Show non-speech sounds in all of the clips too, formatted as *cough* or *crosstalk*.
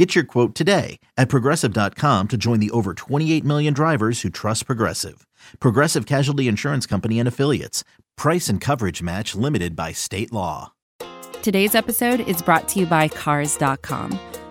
Get your quote today at progressive.com to join the over 28 million drivers who trust Progressive. Progressive Casualty Insurance Company and Affiliates. Price and coverage match limited by state law. Today's episode is brought to you by Cars.com.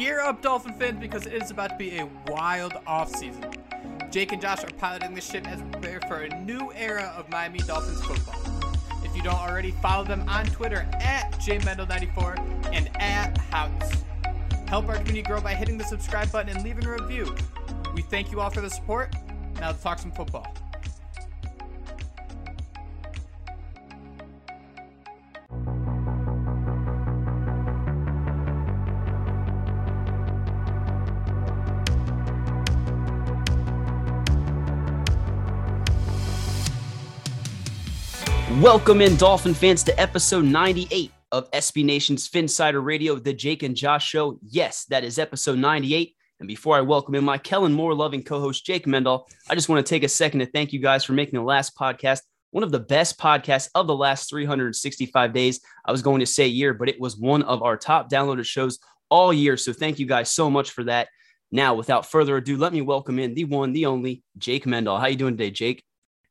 Gear up, Dolphin fans, because it is about to be a wild offseason. Jake and Josh are piloting this ship as we prepare for a new era of Miami Dolphins football. If you don't already, follow them on Twitter at jmendel94 and at House. Help our community grow by hitting the subscribe button and leaving a review. We thank you all for the support. Now let's talk some football. Welcome in, Dolphin fans, to episode 98 of SB Nation's Phinsider Radio, the Jake and Josh Show. Yes, that is episode 98. And before I welcome in my Kellen Moore loving co host, Jake Mendel, I just want to take a second to thank you guys for making the last podcast one of the best podcasts of the last 365 days. I was going to say year, but it was one of our top downloaded shows all year. So thank you guys so much for that. Now, without further ado, let me welcome in the one, the only Jake Mendel. How you doing today, Jake?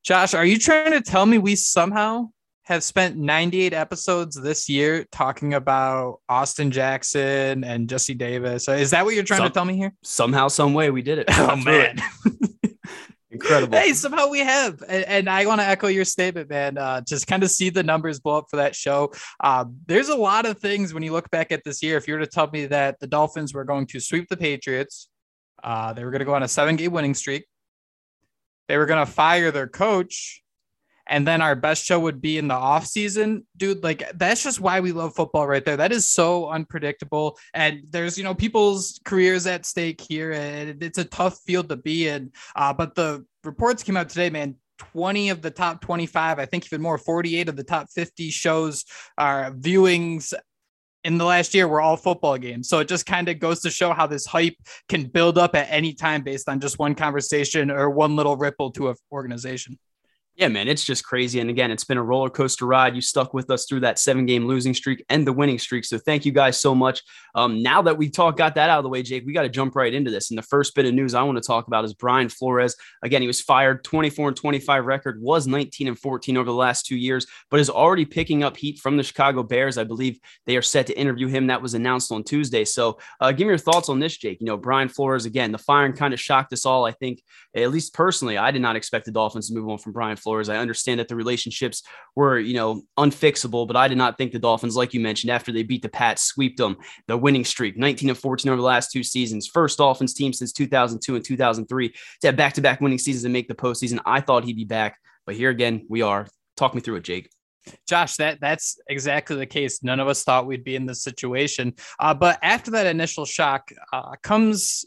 Josh, are you trying to tell me we somehow have spent 98 episodes this year talking about Austin Jackson and Jesse Davis? Is that what you're trying Some, to tell me here? Somehow, some way, we did it. *laughs* Oh man. *laughs* Incredible. Hey, somehow we have. And, and I want to echo your statement, man. Uh, just kind of see the numbers blow up for that show. Uh, there's a lot of things when you look back at this year. If you were to tell me that the Dolphins were going to sweep the Patriots, uh, they were going to go on a seven game winning streak, they were going to fire their coach and then our best show would be in the off season. Dude like that's just why we love football right there. That is so unpredictable. And there's you know people's careers at stake here and it's a tough field to be in. Uh, but the reports came out today man. 20 of the top 25 i think even more 48 of the top 50 shows are viewings in the last year were all football games. So it just kind of goes to show how this hype can build up at any time based on just one conversation or one little ripple to an organization. Yeah, man, it's just crazy. And again, it's been a roller coaster ride. You stuck with us through that seven game losing streak and the winning streak. So thank you guys so much. Um, now that we talk, got that out of the way, Jake, we got to jump right into this. And the first bit of news I want to talk about is Brian Flores. Again, he was fired 24 and 25 record, was 19 and 14 over the last two years, but is already picking up heat from the Chicago Bears. I believe they are set to interview him. That was announced on Tuesday. So uh, give me your thoughts on this, Jake. You know, Brian Flores, again, the firing kind of shocked us all. I think, at least personally, I did not expect the Dolphins to move on from Brian Flores. I understand that the relationships were, you know, unfixable. But I did not think the Dolphins, like you mentioned, after they beat the Pats, swept them, the winning streak, 19 and 14 over the last two seasons, first Dolphins team since 2002 and 2003 to have back to back winning seasons and make the postseason. I thought he'd be back. But here again, we are. Talk me through it, Jake. Josh, that that's exactly the case. None of us thought we'd be in this situation. Uh, but after that initial shock uh, comes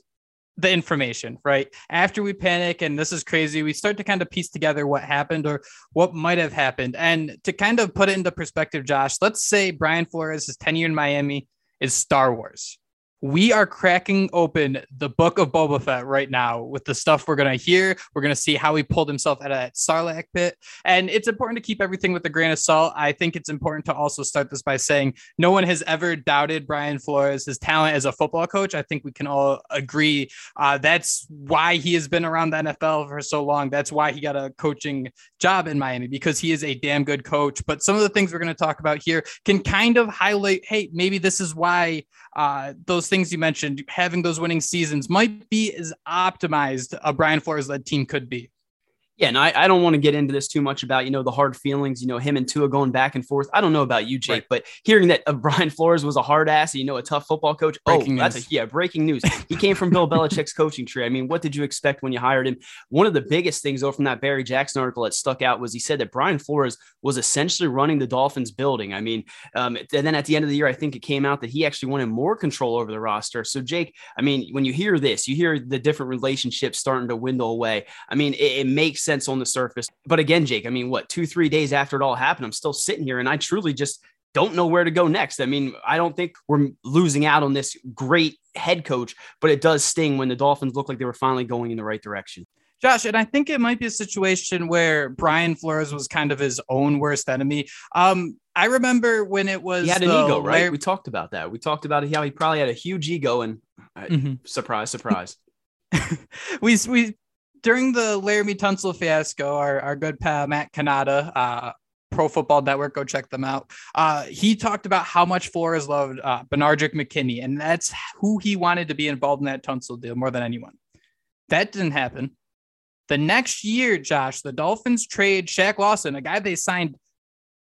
the information, right? After we panic and this is crazy, we start to kind of piece together what happened or what might have happened. And to kind of put it into perspective, Josh, let's say Brian Flores' tenure in Miami is Star Wars we are cracking open the book of Boba Fett right now with the stuff we're going to hear. We're going to see how he pulled himself out of that Sarlacc pit. And it's important to keep everything with a grain of salt. I think it's important to also start this by saying no one has ever doubted Brian Flores, his talent as a football coach. I think we can all agree uh, that's why he has been around the NFL for so long. That's why he got a coaching job in Miami because he is a damn good coach. But some of the things we're going to talk about here can kind of highlight hey, maybe this is why uh, those things you mentioned, having those winning seasons might be as optimized a Brian Flores led team could be. Yeah, and I, I don't want to get into this too much about, you know, the hard feelings, you know, him and Tua going back and forth. I don't know about you, Jake, right. but hearing that uh, *laughs* Brian Flores was a hard ass, you know, a tough football coach. Oh, breaking oh, news. that's a, yeah, breaking news. he came from Bill Belichick's *laughs* coaching tree. I mean, what did you expect when you hired him? One of the biggest things, though, from that Barry Jackson article that stuck out was he said that Brian Flores was essentially running the Dolphins building. I mean, um, and then at the end of the year, I think it came out that he actually wanted more control over the roster. So, Jake, I mean, when you hear this, you hear the different relationships starting to dwindle away. I mean, it, it makes sense on the surface. But again, Jake, I mean, what, two, three days after it all happened, I'm still sitting here and I truly just don't know where to go next. I mean, I don't think we're losing out on this great head coach, but it does sting when the Dolphins look like they were finally going in the right direction. Josh, and I think it might be a situation where Brian Flores was kind of his own worst enemy. Um, I remember when it was he had an ego, right? we talked about that. We talked about how he probably had a huge ego, and uh, mm-hmm. surprise, surprise. *laughs* we we during the Laremy Tunsil fiasco, our, our good pal Matt Canada, uh, Pro Football Network, go check them out. Uh, he talked about how much Flores loved uh, Benardrick McKinney, and that's who he wanted to be involved in that Tunsil deal more than anyone. That didn't happen. The next year, Josh, the Dolphins trade Shaq Lawson, a guy they signed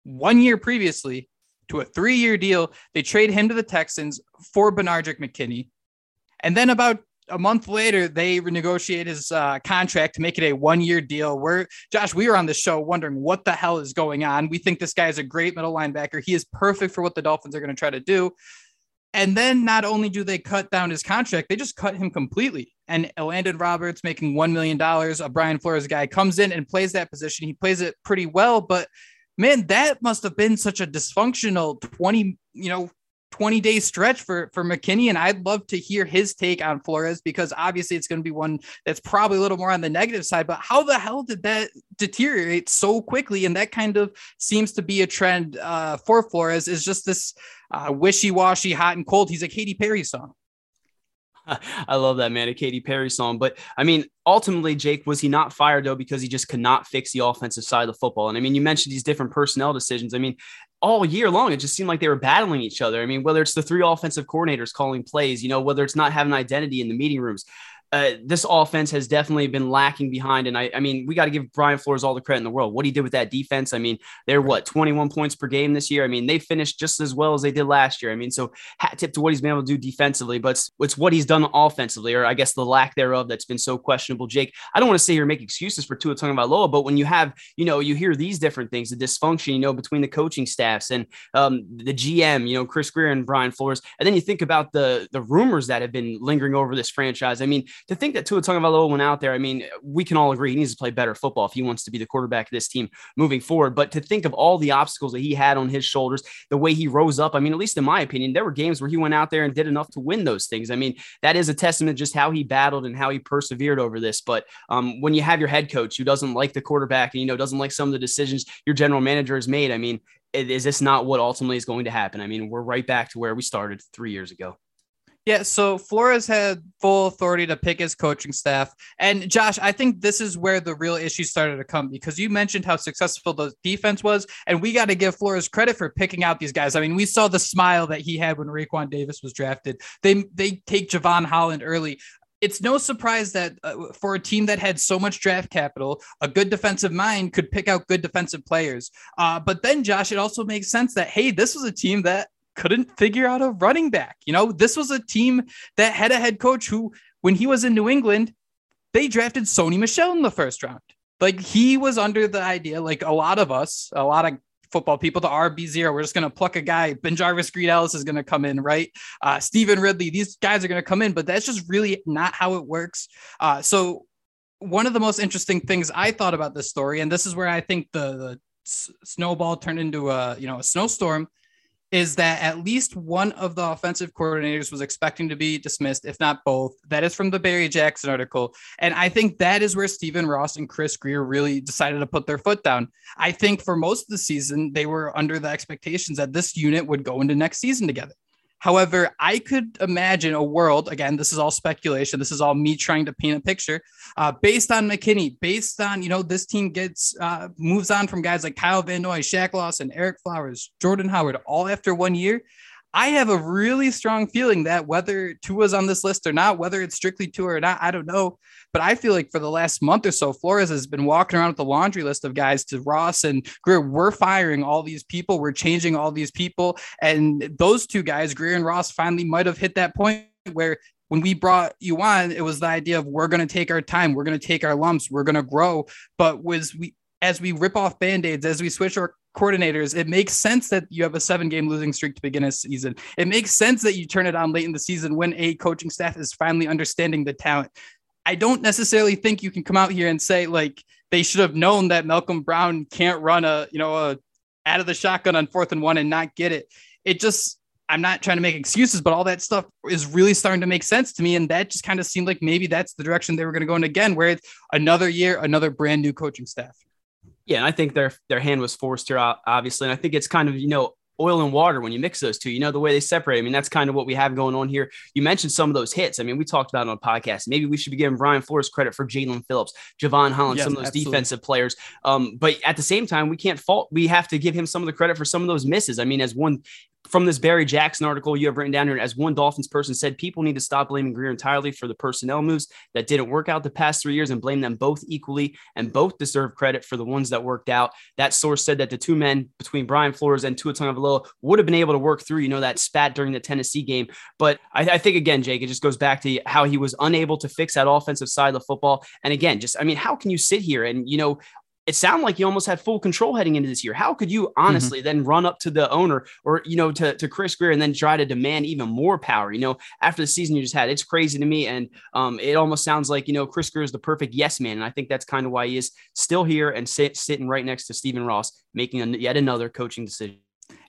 one year previously, to a three year deal. They trade him to the Texans for Benardrick McKinney. And then about a month later, they renegotiate his uh, contract to make it a one year deal. Where Josh, we were on the show wondering what the hell is going on. We think this guy is a great middle linebacker. He is perfect for what the Dolphins are going to try to do. And then not only do they cut down his contract, they just cut him completely. And Landon Roberts making $1 million, a Brian Flores guy comes in and plays that position. He plays it pretty well, but man, that must have been such a dysfunctional 20, you know, 20 day stretch for for McKinney and I'd love to hear his take on Flores because obviously it's going to be one that's probably a little more on the negative side but how the hell did that deteriorate so quickly and that kind of seems to be a trend uh, for Flores is just this uh, wishy-washy hot and cold he's a Katy Perry song *laughs* I love that man, a Katy Perry song. But I mean, ultimately, Jake, was he not fired though because he just could not fix the offensive side of the football? And I mean, you mentioned these different personnel decisions. I mean, all year long, it just seemed like they were battling each other. I mean, whether it's the three offensive coordinators calling plays, you know, whether it's not having identity in the meeting rooms, uh, this offense has definitely been lacking behind. And I, I mean, we got to give Brian Flores all the credit in the world. What he did with that defense, I mean, they're what 21 points per game this year. I mean, they finished just as well as they did last year. I mean, so hat tip to what he's been able to do defensively, but it's, it's what he's done offensively, or I guess the lack thereof that's been so questionable. Jake, I don't want to sit here and make excuses for Tua Tagovailoa, but when you have, you know, you hear these different things, the dysfunction, you know, between the coaching staffs and um, the GM, you know, Chris Grier and Brian Flores, and then you think about the the rumors that have been lingering over this franchise. I mean, to think that Tua Tagovailoa went out there, I mean, we can all agree he needs to play better football if he wants to be the quarterback of this team moving forward. But to think of all the obstacles that he had on his shoulders, the way he rose up, I mean, at least in my opinion, there were games where he went out there and did enough to win those things. I mean, that is a testament just how he battled and how he persevered over this. But um, when you have your head coach who doesn't like the quarterback and you know doesn't like some of the decisions your general manager has made, I mean, is this not what ultimately is going to happen? I mean, we're right back to where we started three years ago. Yeah, so Flores had full authority to pick his coaching staff. And Josh, I think this is where the real issue started to come because you mentioned how successful the defense was, and we got to give Flores credit for picking out these guys. I mean, we saw the smile that he had when Raekwon Davis was drafted. They they take Jevon Holland early it's no surprise that uh, for a team that had so much draft capital, a good defensive mind could pick out good defensive players. Uh, but then, Josh, it also makes sense that, hey, this was a team that couldn't figure out a running back. You know, this was a team that had a head coach who, when he was in New England, they drafted Sony Michel in the first round. Like he was under the idea, like a lot of us, a lot of football people, the RB0, we're just going to pluck a guy. BenJarvus Green-Ellis is going to come in, right? Uh, Stevan Ridley, these guys are going to come in, but that's just really not how it works. Uh, so, one of the most interesting things I thought about this story, and this is where I think the, the snowball turned into a you know a snowstorm is that at least one of the offensive coordinators was expecting to be dismissed, if not both. That is from the Barry Jackson article. And I think that is where Stephen Ross and Chris Grier really decided to put their foot down. I think for most of the season, they were under the expectations that this unit would go into next season together. However, I could imagine a world, again, this is all speculation. This is all me trying to paint a picture uh, based on McKinney, based on, you know, this team gets, uh, moves on from guys like Kyle Van Noy, Shaq Lawson, Ereck Flowers, Jordan Howard, all after one year. I have a really strong feeling that whether Tua's on this list or not, whether it's strictly Tua or not, I don't know. But I feel like for the last month or so, Flores has been walking around with a laundry list of guys to Ross and Grier. We're firing all these people. We're changing all these people. And those two guys, Grier and Ross, finally might have hit that point where when we brought you on, it was the idea of we're going to take our time, we're going to take our lumps, we're going to grow. But was we as we rip off band-aids, as we switch our coordinators, it makes sense that you have a seven game losing streak to begin a season. It makes sense that you turn it on late in the season when a coaching staff is finally understanding the talent. I don't necessarily think you can come out here and say like they should have known that Malcolm Brown can't run a, you know, a out of the shotgun on fourth and one and not get it. It just I'm not trying to make excuses, but all that stuff is really starting to make sense to me. And that just kind of seemed like maybe that's the direction they were going to go in again, where it's another year, another brand new coaching staff. Yeah, and I think their their hand was forced here, obviously, and I think it's kind of you know oil and water when you mix those two. You know the way they separate. I mean, that's kind of what we have going on here. You mentioned some of those hits. I mean, we talked about it on a podcast. Maybe we should be giving Brian Flores credit for Jaelan Phillips, Jevon Holland, yes, some of those absolutely. defensive players. Um, but at the same time, we can't fault. We have to give him some of the credit for some of those misses. I mean, as one from this Barry Jackson article you have written down here, as one Dolphins person said, people need to stop blaming Grier entirely for the personnel moves that didn't work out the past three years and blame them both equally, and both deserve credit for the ones that worked out. That source said that the two men between Brian Flores and Tua Tagovailoa would have been able to work through, you know, that spat during the Tennessee game. But I, I think again, Jake, it just goes back to how he was unable to fix that offensive side of the football. And again, just I mean, how can you sit here and you know it sounded like you almost had full control heading into this year. How could you honestly mm-hmm. then run up to the owner or, you know, to, to Chris Grier and then try to demand even more power, you know, after the season you just had? It's crazy to me. And um, it almost sounds like, you know, Chris Grier is the perfect yes man. And I think that's kind of why he is still here and sit, sitting right next to Stephen Ross, making yet another coaching decision.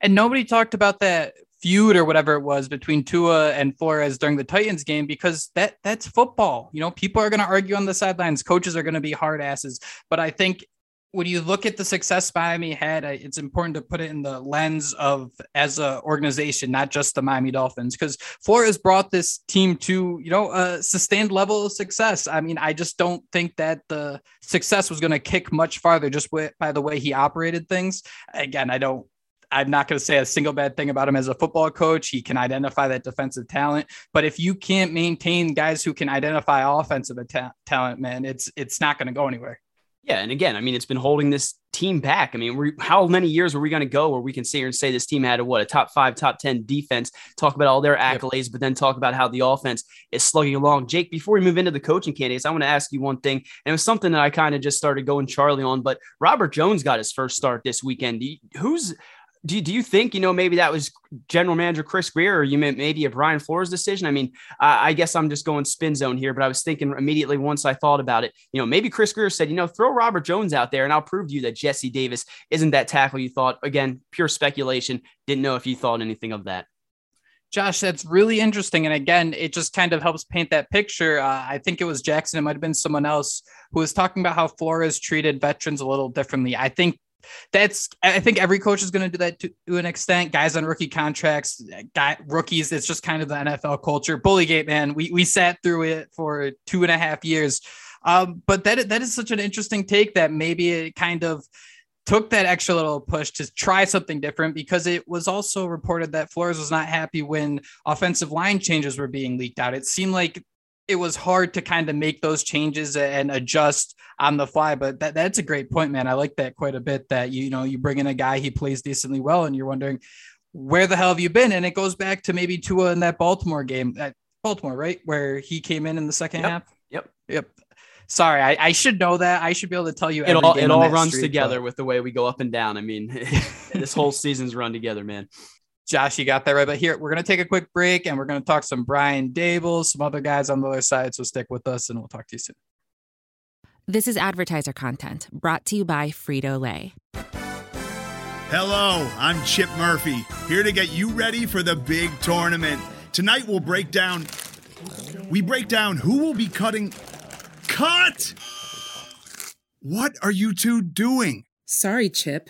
And nobody talked about that feud or whatever it was between Tua and Flores during the Titans game because that that's football. You know, people are going to argue on the sidelines, coaches are going to be hard asses, but I think when you look at the success Miami had, it's important to put it in the lens of as an organization, not just the Miami Dolphins, because Flores brought this team to you know a sustained level of success. I mean, I just don't think that the success was going to kick much farther just by the way he operated things. Again, I don't. I'm not going to say a single bad thing about him as a football coach. He can identify that defensive talent, but if you can't maintain guys who can identify offensive ta- talent, man, it's it's not going to go anywhere. Yeah, and again, I mean, it's been holding this team back. I mean, we, how many years are we going to go where we can sit here and say this team had a what a top five, top ten defense? Talk about all their accolades, yep. but then talk about how the offense is slugging along. Jake, before we move into the coaching candidates, I want to ask you one thing, and it was something that I kind of just started going Charlie on. But Robert Jones got his first start this weekend. Who's do you, do you think you know maybe that was general manager Chris Grier or you meant maybe a Brian Flores decision? I mean, I guess I'm just going spin zone here, but I was thinking immediately once I thought about it, you know, maybe Chris Grier said, you know, throw Robert Jones out there and I'll prove to you that Jesse Davis isn't that tackle you thought. Again, pure speculation. Didn't know if you thought anything of that. Josh, that's really interesting. And again, it just kind of helps paint that picture. Uh, I think it was Jackson, it might have been someone else who was talking about how Flores treated veterans a little differently. I think that's I think every coach is going to do that to, to, an extent. Guys on rookie contracts, guy, rookies. It's just kind of the NFL culture. Bullygate, man. We we sat through it for two and a half years. Um, but that that is such an interesting take that maybe it kind of took that extra little push to try something different because it was also reported that Flores was not happy when offensive line changes were being leaked out. It seemed like it was hard to kind of make those changes and adjust on the fly. But that, that's a great point, man. I like that quite a bit. That you know you bring in a guy he plays decently well, and you're wondering where the hell have you been? And it goes back to maybe Tua in that Baltimore game, at Baltimore, right, where he came in in the second yep. half. Yep. Yep. Sorry, I, I, should know that. I should be able to tell you. It all it all runs street, together but... with the way we go up and down. I mean, *laughs* this whole season's run together, man. Josh, you got that right. But here, we're going to take a quick break and we're going to talk some Brian Daboll, some other guys on the other side. So stick with us and we'll talk to you soon. This is advertiser content brought to you by Frito Lay. Hello, I'm Chip Murphy, here to get you ready for the big tournament. Tonight we'll break down. We break down who will be cutting. Cut! What are you two doing? Sorry, Chip.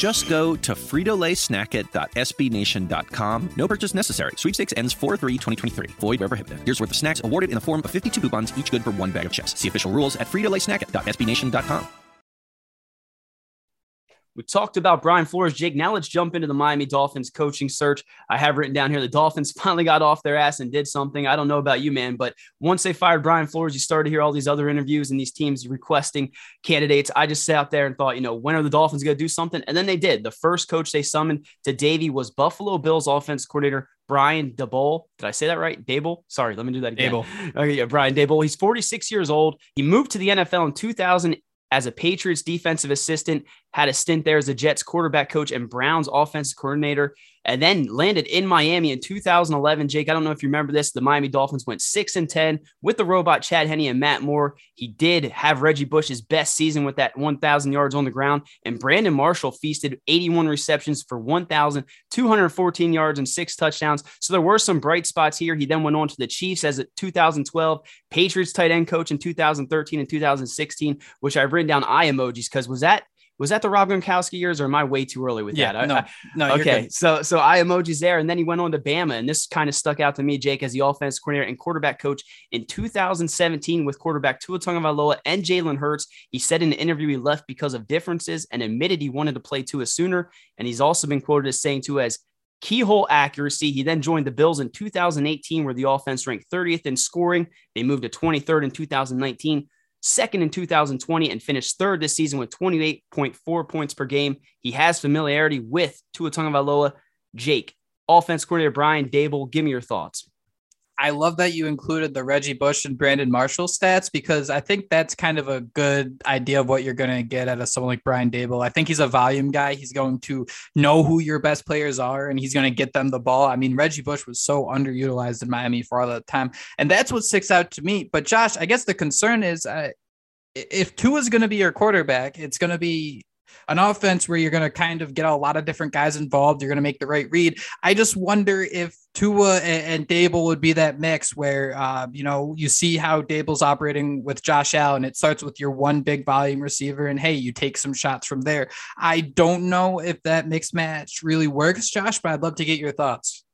Just go to fritolaysnackit.sbnation.com. No purchase necessary. Sweepstakes ends 4-3-2023. Void where prohibited. Here's worth of snacks awarded in the form of 52 coupons, each good for one bag of chips. See official rules at fritolaysnackit.sbnation.com. We talked about Brian Flores, Jake. Now let's jump into the Miami Dolphins coaching search. I have written down here the Dolphins *laughs* finally got off their ass and did something. I don't know about you, man, but once they fired Brian Flores, you started to hear all these other interviews and these teams requesting candidates. I just sat out there and thought, you know, when are the Dolphins going to do something? And then they did. The first coach they summoned to Davie was Buffalo Bills offense coordinator Brian Dable. Did I say that right? Dable? Sorry, let me do that again. Daboll. *laughs* Okay, yeah, Brian Daboll. He's 46 years old. He moved to the NFL in 2000 as a Patriots defensive assistant, had a stint there as a Jets quarterback coach and Browns offensive coordinator, and then landed in Miami in 2011. Jake, I don't know if you remember this. The Miami Dolphins went 6 and 10 with the robot Chad Henne and Matt Moore. He did have Reggie Bush's best season with that 1,000 yards on the ground, and Brandon Marshall feasted 81 receptions for 1,214 yards and six touchdowns. So there were some bright spots here. He then went on to the Chiefs as a 2012 Patriots tight end coach in 2013 and 2016, which I've written down eye emojis because was that was that the Rob Gronkowski years, or am I way too early with Yeah, that? I- no, I- no. okay, so so I emojis there, and then he went on to Bama, and this kind of stuck out to me, Jake, as the offense coordinator and quarterback coach in 2017 with quarterback Tua Tagovailoa and Jalen Hurts. He said in an interview he left because of differences and admitted he wanted to play Tua sooner, and he's also been quoted as saying Tua as keyhole accuracy. He then joined the Bills in 2018, where the offense ranked 30th in scoring. They moved to 23rd in 2019 second in 2020 and finished third this season with 28.4 points per game. He has familiarity with Tua Tagovailoa. Jake, offense coordinator Brian Daboll, give me your thoughts. I love that you included the Reggie Bush and Brandon Marshall stats because I think that's kind of a good idea of what you're going to get out of someone like Brian Daboll. I think he's a volume guy. He's going to know who your best players are and he's going to get them the ball. I mean, Reggie Bush was so underutilized in Miami for all that time. And that's what sticks out to me. But Josh, I guess the concern is uh, if Tua is going to be your quarterback, it's going to be an offense where you're going to kind of get a lot of different guys involved. You're going to make the right read. I just wonder if Tua and, Daboll would be that mix where, uh, you know, you see how Daboll's operating with Josh Allen. It starts with your one big volume receiver, and hey, you take some shots from there. I don't know if that mixed match really works, Josh, but I'd love to get your thoughts.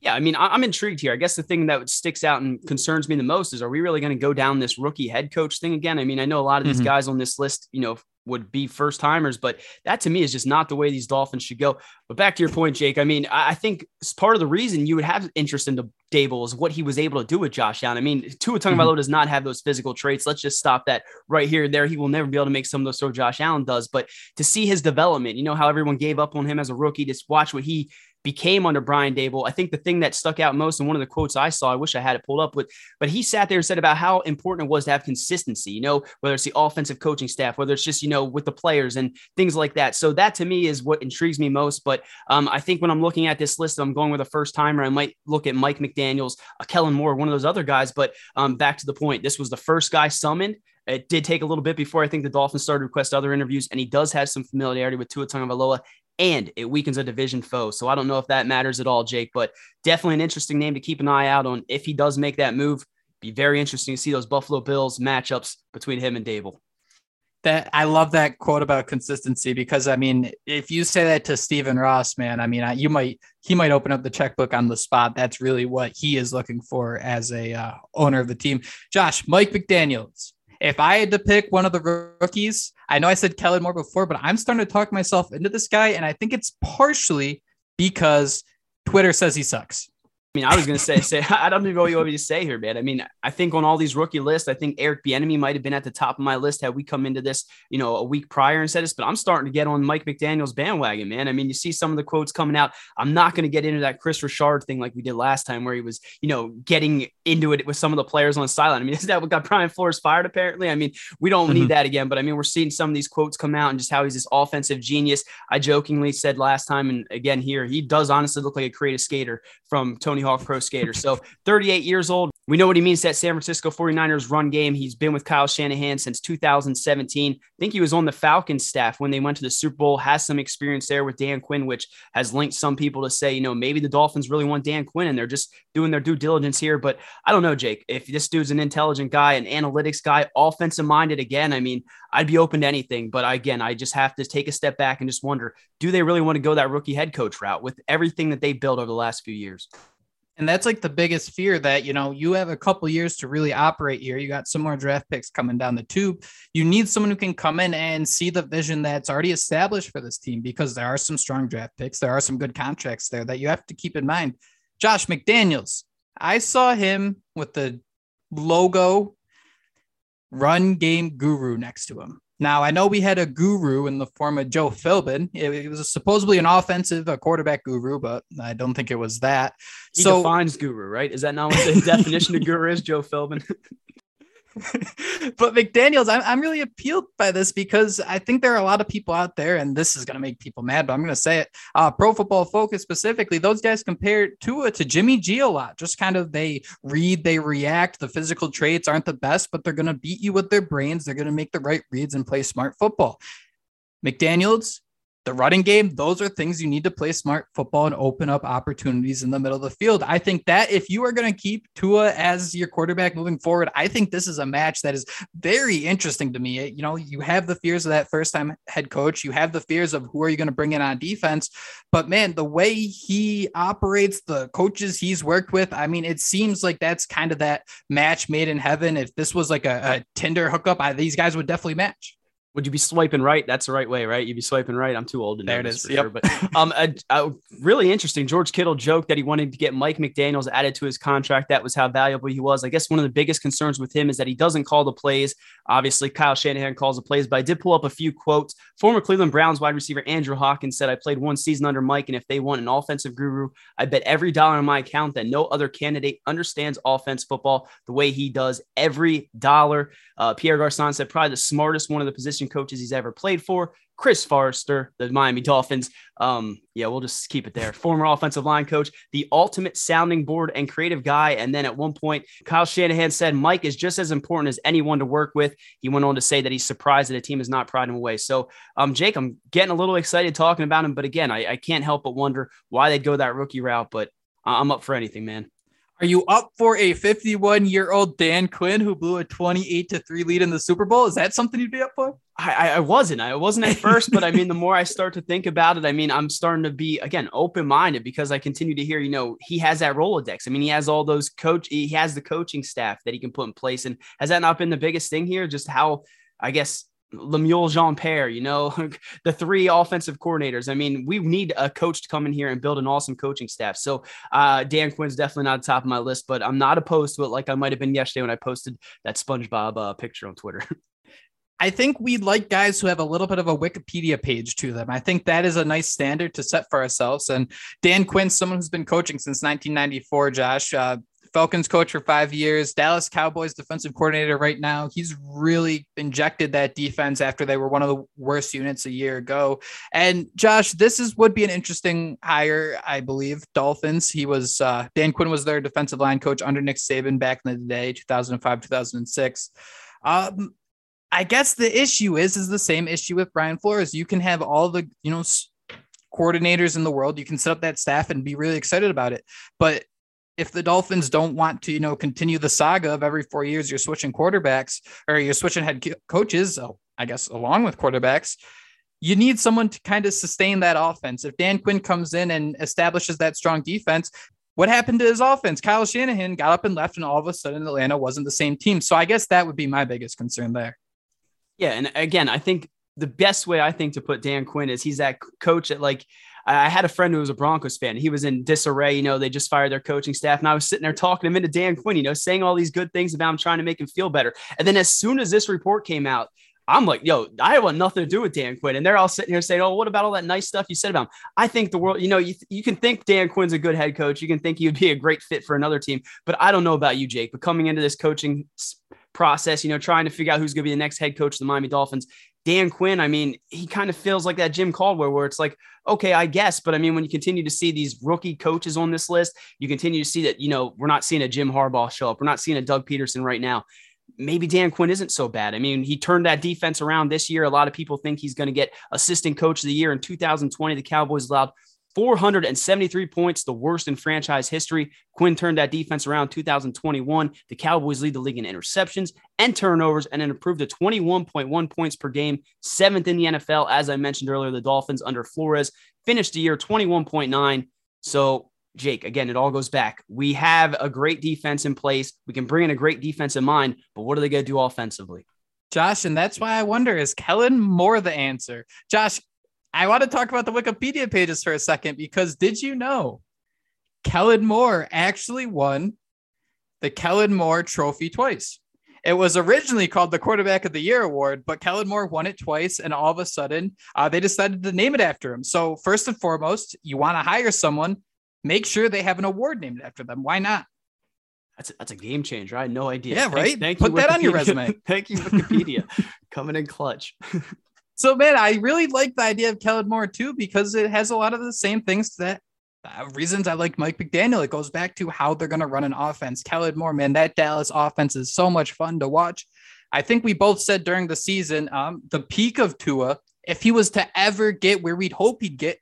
Yeah, I mean, I'm intrigued here. I guess the thing that sticks out and concerns me the most is are we really going to go down this rookie head coach thing again? I mean, I know a lot of these Mhm. guys on this list, you know, would be first timers, but that to me is just not the way these Dolphins should go. But back to your point, Jake, I mean, I think it's part of the reason you would have interest in the Daboll is what he was able to do with Josh Allen. I mean, Tua Tagovailoa does not have those physical traits. Let's just stop that right here and there. He will never be able to make some of those throws Josh Allen does, but to see his development, you know how everyone gave up on him as a rookie, just watch what he became under Brian Daboll. I think the thing that stuck out most, and one of the quotes I saw, I wish I had it pulled up with, but he sat there and said about how important it was to have consistency, you know, whether it's the offensive coaching staff, whether it's just, you know, with the players and things like that. So that to me is what intrigues me most. But um, I think when I'm looking at this list, I'm going with a first timer. I might look at Mike McDaniels, uh, Kellen Moore, one of those other guys. But um, back to the point, this was the first guy summoned. It did take a little bit before I think the Dolphins started to request other interviews, and he does have some familiarity with Tua Tagovailoa, and it weakens a division foe. So I don't know if that matters at all, Jake, but definitely an interesting name to keep an eye out on if he does make that move. Be very interesting to see those Buffalo Bills matchups between him and Daboll. That I love that quote about consistency because I mean, if you say that to Stephen Ross, man, I mean, I, you might he might open up the checkbook on the spot. That's really what he is looking for as a uh, owner of the team. Josh, Mike McDaniel's. If I had to pick one of the rookies, I know I said Kellen Moore before, but I'm starting to talk myself into this guy, and I think it's partially because Twitter says he sucks. I mean, I was going to say, say, *laughs* I don't even know what you want me to say here, man. I mean, I think on all these rookie lists, I think Eric Bieniemy might have been at the top of my list had we come into this, you know, a week prior and said this, but I'm starting to get on Mike McDaniel's bandwagon, man. I mean, you see some of the quotes coming out. I'm not going to get into that Chris Richard thing like we did last time, where he was, you know, getting into it with some of the players on the sideline. I mean, *laughs* is that what got Brian Flores fired? Apparently, I mean, we don't Mhm. need that again, but I mean, we're seeing some of these quotes come out and just how he's this offensive genius. I jokingly said last time, and again here, he does honestly look like a creative skater from Tony Pro Skater. So 38 years old, we know what he means to that San Francisco 49ers run game. He's been with Kyle Shanahan since 2017. I think he was on the Falcons staff when they went to the Super Bowl, has some experience there with Dan Quinn, which has linked some people to say, you know, maybe the Dolphins really want Dan Quinn and they're just doing their due diligence here. But I don't know, Jake. If this dude's an intelligent guy, an analytics guy, offensive minded again, I mean, I'd be open to anything. But again, I just have to take a step back and just wonder do they really want to go that rookie head coach route with everything that they built over the last few years? And that's like the biggest fear that, you know, you have a couple years to really operate here. You got some more draft picks coming down the tube. You need someone who can come in and see the vision that's already established for this team because there are some strong draft picks. There are some good contracts there that you have to keep in mind. Josh McDaniels, I saw him with the logo run game guru next to him. Now, I know we had a guru in the form of Joe Philbin. It, it was supposedly an offensive a quarterback guru, but I don't think it was that. He so, defines guru, right? Is that not what the *laughs* definition of guru is, Joe Philbin? *laughs* *laughs* but McDaniels, I'm, I'm really appealed by this because I think there are a lot of people out there, and this is going to make people mad, but I'm going to say it. Uh, Pro Football Focus specifically, those guys compare Tua to Jimmy G a lot. Just kind of they read, they react. The physical traits aren't the best, but they're going to beat you with their brains. They're going to make the right reads and play smart football. McDaniels, the running game, those are things you need to play smart football and open up opportunities in the middle of the field. I think that if you are going to keep Tua as your quarterback moving forward, I think this is a match that is very interesting to me. You know, you have the fears of that first time head coach, you have the fears of who are you going to bring in on defense. But man, the way he operates, the coaches he's worked with, I mean, it seems like that's kind of that match made in heaven. If this was like a, a Tinder hookup, I, these guys would definitely match. Would you be swiping right? That's the right way, right? You'd be swiping right. I'm too old to know. There it is. Yep. Sure. But um, a, a really interesting. George Kittle joked that he wanted to get Mike McDaniel's added to his contract. That was how valuable he was. I guess one of the biggest concerns with him is that he doesn't call the plays. Obviously, Kyle Shanahan calls the plays, but I did pull up a few quotes. Former Cleveland Browns wide receiver Andrew Hawkins said, "I played one season under Mike, and if they want an offensive guru, I bet every dollar on my account that no other candidate understands offense football the way he does. Every dollar." Uh, Pierre Garcon said, "Probably the smartest one of the position coaches he's ever played." for. Chris Foerster, the Miami Dolphins. Um, yeah, we'll just keep it there. Former offensive line coach, the ultimate sounding board and creative guy. And then at one point, Kyle Shanahan said Mike is just as important as anyone to work with. He went on to say that he's surprised that a team has not pried him away. So, um, Jake, I'm getting a little excited talking about him, but again, I, I can't help but wonder why they'd go that rookie route. But I'm up for anything, man. Are you up for a 51 year old Dan Quinn who blew a 28 to 3 lead in the Super Bowl? Is that something you'd be up for? I, I wasn't. I wasn't at first, but I mean, the more I start to think about it, I mean, I'm starting to be again open minded because I continue to hear, you know, he has that Rolodex. I mean, he has all those coach, he has the coaching staff that he can put in place. And has that not been the biggest thing here? Just how, I guess, Lemuel Jeanpierre, you know, *laughs* the three offensive coordinators. I mean, we need a coach to come in here and build an awesome coaching staff. So uh, Dan Quinn's definitely not top of my list, but I'm not opposed to it like I might have been yesterday when I posted that SpongeBob uh, picture on Twitter. *laughs* I think we like guys who have a little bit of a Wikipedia page to them. I think that is a nice standard to set for ourselves. And Dan Quinn, someone who's been coaching since 1994, Josh, uh, Falcons coach for five years, Dallas Cowboys defensive coordinator right now. He's really injected that defense after they were one of the worst units a year ago. And Josh, this is would be an interesting hire, I believe. Dolphins. He was uh, Dan Quinn was their defensive line coach under Nick Saban back in the day, 2005, 2006. Um, I guess the issue is is the same issue with Brian Flores. You can have all the you know coordinators in the world. You can set up that staff and be really excited about it, but if the Dolphins don't want to, you know, continue the saga of every four years you're switching quarterbacks or you're switching head coaches, oh, I guess along with quarterbacks, you need someone to kind of sustain that offense. If Dan Quinn comes in and establishes that strong defense, what happened to his offense? Kyle Shanahan got up and left, and all of a sudden Atlanta wasn't the same team. So I guess that would be my biggest concern there. Yeah, and again, I think the best way I think to put Dan Quinn is he's that coach that like I had a friend who was a Broncos fan. He was in disarray. You know, they just fired their coaching staff. And I was sitting there talking him into Dan Quinn, you know, saying all these good things about him, trying to make him feel better. And then as soon as this report came out, I'm like, yo, I want nothing to do with Dan Quinn. And they're all sitting here saying, oh, what about all that nice stuff you said about him? I think the world, you know, you, you can think Dan Quinn's a good head coach. You can think he'd be a great fit for another team. But I don't know about you, Jake. But coming into this coaching process, you know, trying to figure out who's going to be the next head coach of the Miami Dolphins, Dan Quinn, I mean, he kind of feels like that Jim Caldwell, where it's like, Okay, I guess. But I mean, when you continue to see these rookie coaches on this list, you continue to see that, you know, we're not seeing a Jim Harbaugh show up. We're not seeing a Doug Pederson right now. Maybe Dan Quinn isn't so bad. I mean, he turned that defense around this year. A lot of people think he's going to get assistant coach of the year in 2020. The Cowboys allowed 473 points, the worst in franchise history. Quinn turned that defense around 2021. The Cowboys lead the league in interceptions and turnovers and then improved to 21.1 points per game, seventh in the NFL. As I mentioned earlier, the Dolphins under Flores finished the year 21.9. So, Jake, again, it all goes back. We have a great defense in place. We can bring in a great defense in mind, but what are they going to do offensively? Josh, and that's why I wonder is Kellen Moore the answer? Josh, I want to talk about the Wikipedia pages for a second because did you know Kellen Moore actually won the Kellen Moore Trophy twice? It was originally called the Quarterback of the Year Award, but Kellen Moore won it twice, and all of a sudden, uh, they decided to name it after him. So, first and foremost, you want to hire someone, make sure they have an award named after them. Why not? That's a, that's a game changer. I had no idea. Yeah, right. Thank Put you, that on your resume. *laughs* thank you, Wikipedia, coming in clutch. *laughs* So, man, I really like the idea of Kellen Moore too because it has a lot of the same things that uh, reasons I like Mike McDaniel. It goes back to how they're going to run an offense. Kellen Moore, man, that Dallas offense is so much fun to watch. I think we both said during the season, um, the peak of Tua, if he was to ever get where we'd hope he'd get,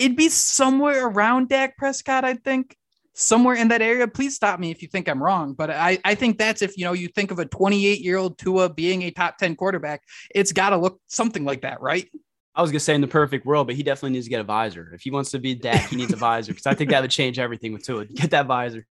it'd be somewhere around Dak Prescott, I think. Somewhere in that area. Please stop me if you think I'm wrong. But I, I think that's if you know you think of a 28 year old Tua being a top 10 quarterback, it's got to look something like that, right? I was gonna say in the perfect world, but he definitely needs to get a visor. If he wants to be Dak, he needs a visor because I think that would change everything with Tua. Get that visor.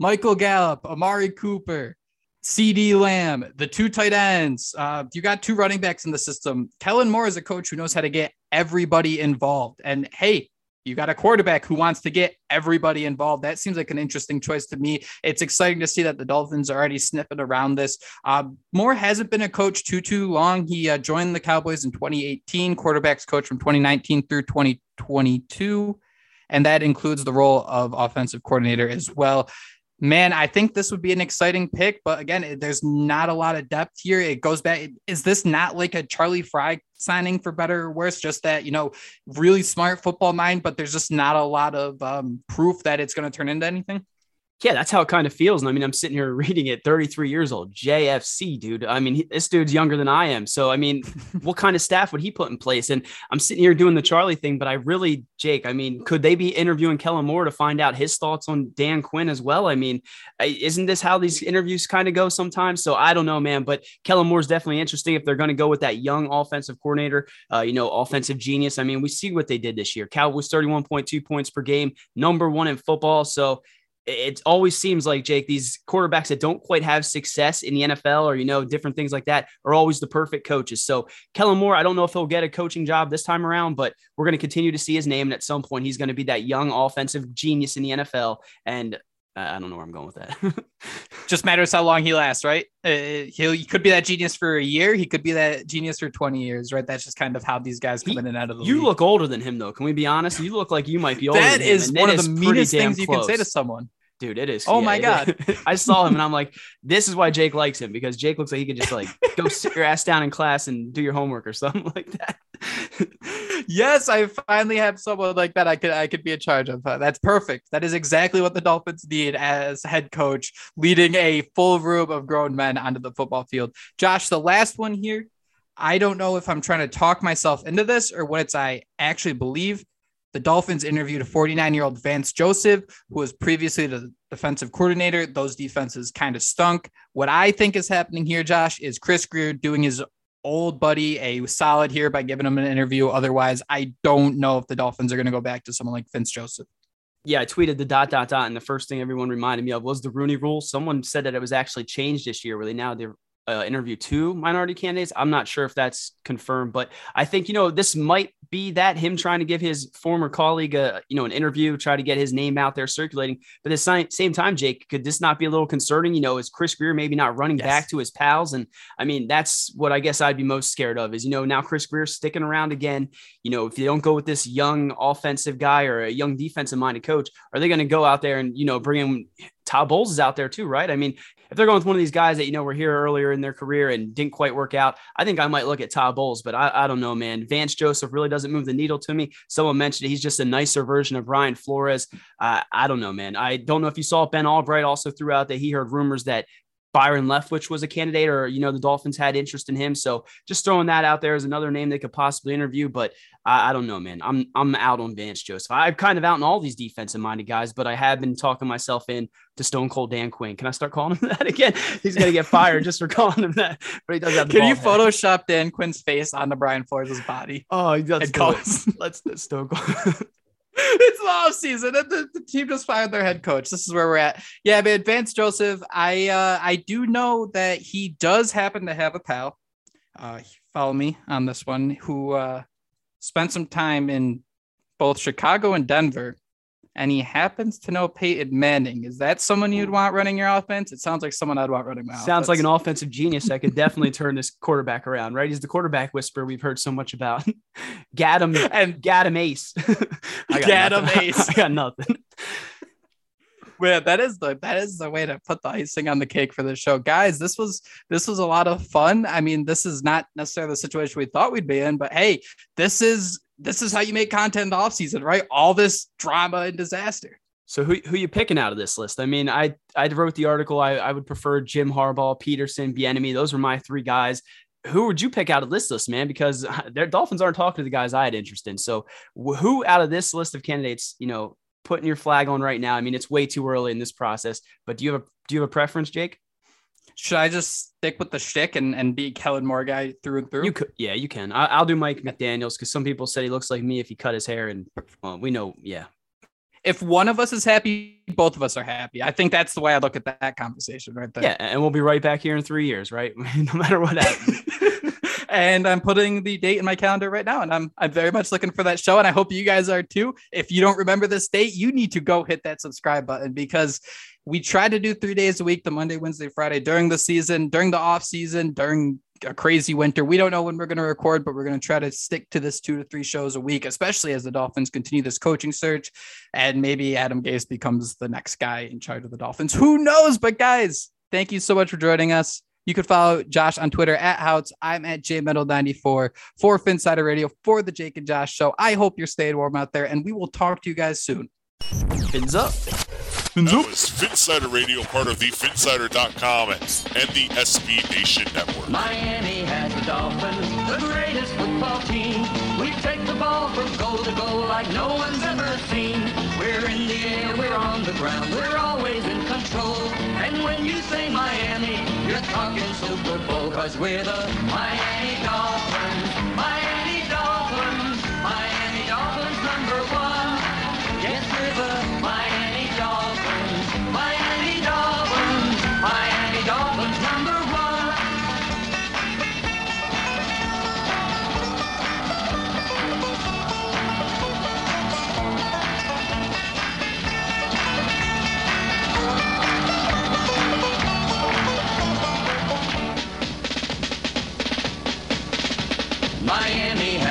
Michael Gallup, Amari Cooper, CeeDee Lamb, the two tight ends. Uh, you got two running backs in the system. Kellen Moore is a coach who knows how to get everybody involved. And hey, you got a quarterback who wants to get everybody involved. That seems like an interesting choice to me. It's exciting to see that the Dolphins are already sniffing around this. Uh, Moore hasn't been a coach too too long. He uh, joined the Cowboys in 2018, quarterbacks coach from 2019 through 2022, and that includes the role of offensive coordinator as well man, I think this would be an exciting pick. But again, there's not a lot of depth here. It goes back. Is this not like a Charlie Frye signing for better or worse? Just that, you know, really smart football mind, but there's just not a lot of um, proof that it's going to turn into anything yeah, that's how it kind of feels. And I mean, I'm sitting here *laughs* reading it 33 years old, JFC, dude. I mean, he, this dude's younger than I am. So, I mean, *laughs* what kind of staff would he put in place? And I'm sitting here doing the Charlie thing, but I really, Jake, I mean, could they be interviewing Kellen Moore to find out his thoughts on Dan Quinn as well? I mean, isn't this how these interviews kind of go sometimes? So, I don't know, man, but Kellen Moore's definitely interesting if they're going to go with that young offensive coordinator, uh, you know, offensive genius. I mean, we see what they did this year. Cowboys 31.2 points per game, number one in football. So, it always seems like Jake, these quarterbacks that don't quite have success in the NFL or, you know, different things like that are always the perfect coaches. So Kellen Moore, I don't know if he'll get a coaching job this time around, but we're going to continue to see his name. And at some point, he's going to be that young offensive genius in the NFL. And I don't know where I'm going with that. *laughs* Just matters how long he lasts, right? Uh, he'll, he could be that genius for a year. He could be that genius for 20 years, right? That's just kind of how these guys come he, in and out of the You league. look older than him, though. Can we be honest? You look like you might be older. That is one of the meanest things you can say to someone dude it is oh yeah, my god. *laughs* i saw him and i'm like *laughs* this is why jake likes him because jake looks like he could just like go *laughs* sit your ass down in class and do your homework or something like that. Yes i finally have someone like that i could i could be in charge of. That's perfect. That is exactly what the dolphins need as head coach leading a full room of grown men onto the football field. Josh the last one here i don't know if i'm trying to talk myself into this or what it's i actually believe the Dolphins interviewed a 49 year old Vance Joseph, who was previously the defensive coordinator. Those defenses kind of stunk. What I think is happening here, Josh, is Chris Grier doing his old buddy a solid here by giving him an interview. Otherwise, I don't know if the Dolphins are going to go back to someone like Vance Joseph. Yeah, I tweeted the dot dot dot, and the first thing everyone reminded me of was the Rooney Rule. Someone said that it was actually changed this year, where they now they're uh, interview two minority candidates. I'm not sure if that's confirmed, but I think you know this might be that him trying to give his former colleague a you know an interview, try to get his name out there circulating. But at the same time, Jake, could this not be a little concerning? You know, is Chris Grier maybe not running yes. back to his pals? And I mean, that's what I guess I'd be most scared of is you know now Chris Grier sticking around again. You know, if they don't go with this young offensive guy or a young defensive minded coach, are they going to go out there and you know bring him Todd Bowles is out there too, right? I mean, if they're going with one of these guys that you know were here earlier in their career and didn't quite work out, I think I might look at Todd Bowles, but I, I don't know, man. Vance Joseph really doesn't move the needle to me. Someone mentioned it, he's just a nicer version of Brian Flores. Uh, I don't know, man. I don't know if you saw Ben Albright also threw out that he heard rumors that Byron Leftwich was a candidate, or you know, the Dolphins had interest in him. So just throwing that out there as another name they could possibly interview. But I, I don't know, man. I'm I'm out on Vance Joseph. I'm kind of out on all these defensive minded guys, but I have been talking myself in to Stone Cold Dan Quinn. Can I start calling him *laughs* that again? He's gonna get fired just for *laughs* calling him that. But he does have. Can you head. Photoshop Dan Quinn's face onto Brian Flores' body? Oh, he does. Let's, let's Stone Cold. *laughs* *laughs* it's the off season and the, the, team just fired their head coach. This is where we're at. Yeah, but Vance Joseph, I uh, I do know that he does happen to have a pal. Uh, follow me on this one, who uh, spent some time in both Chicago and Denver and he happens to know Peyton Manning. Is that someone you'd want running your offense? It sounds like someone I'd want running my Sounds offense. like an offensive genius that could definitely turn this quarterback around, right? He's the quarterback whisperer we've heard so much about. *laughs* Gat him *laughs* and gat him ace. Him *laughs* ace. I got nothing. Man, that is the that is the way to put the icing on the cake for the show, guys. This was this was a lot of fun. I mean, this is not necessarily the situation we thought we'd be in, but hey, this is this is how you make content off season, right? All this drama and disaster. So who who you picking out of this list? I mean, I I wrote the article. I, I would prefer Jim Harbaugh, Pederson, Bieniemy. Those were my three guys. Who would you pick out of this list, man? Because *laughs* their Dolphins aren't talking to the guys I had interest in. So who out of this list of candidates, you know, putting your flag on right now? I mean, it's way too early in this process. But do you have a do you have a preference, Jake? Should I just stick with the shtick and, and be Kellen Moore guy through and through? You could, yeah, you can. I, will do Mike McDaniel's because some people said he looks like me if he cut his hair, and well, we know, yeah. If one of us is happy, both of us are happy. I think that's the way I look at that conversation right there. Yeah, and we'll be right back here in three years, right? *laughs* no matter what happens. *laughs* and I'm putting the date in my calendar right now, and I'm I'm very much looking for that show, and I hope you guys are too. If you don't remember this date, you need to go hit that subscribe button because we try to do three days a week the monday wednesday friday during the season during the off season during a crazy winter. We don't know when we're going to record but we're going to try to stick to this two to three shows a week especially as the dolphins continue this coaching search and maybe adam gase becomes the next guy in charge of the dolphins. Who knows? But guys thank you so much for joining us you can follow Josh on Twitter at Houts. I'm at JMetal94 for Phinsider Radio for the Jake and Josh show. I hope you're staying warm out there, and we will talk to you guys soon. Fins up. Fins up. That was Phinsider Radio, part of the Phinsider.com and the SB Nation Network. Miami has the Dolphins, the greatest football team. We take the ball from goal to goal like no one's ever seen. We're in the air, we're on the ground, we're always in control. And when you say Miami, you're talking Super Bowl, cause we're the Miami Dolphins.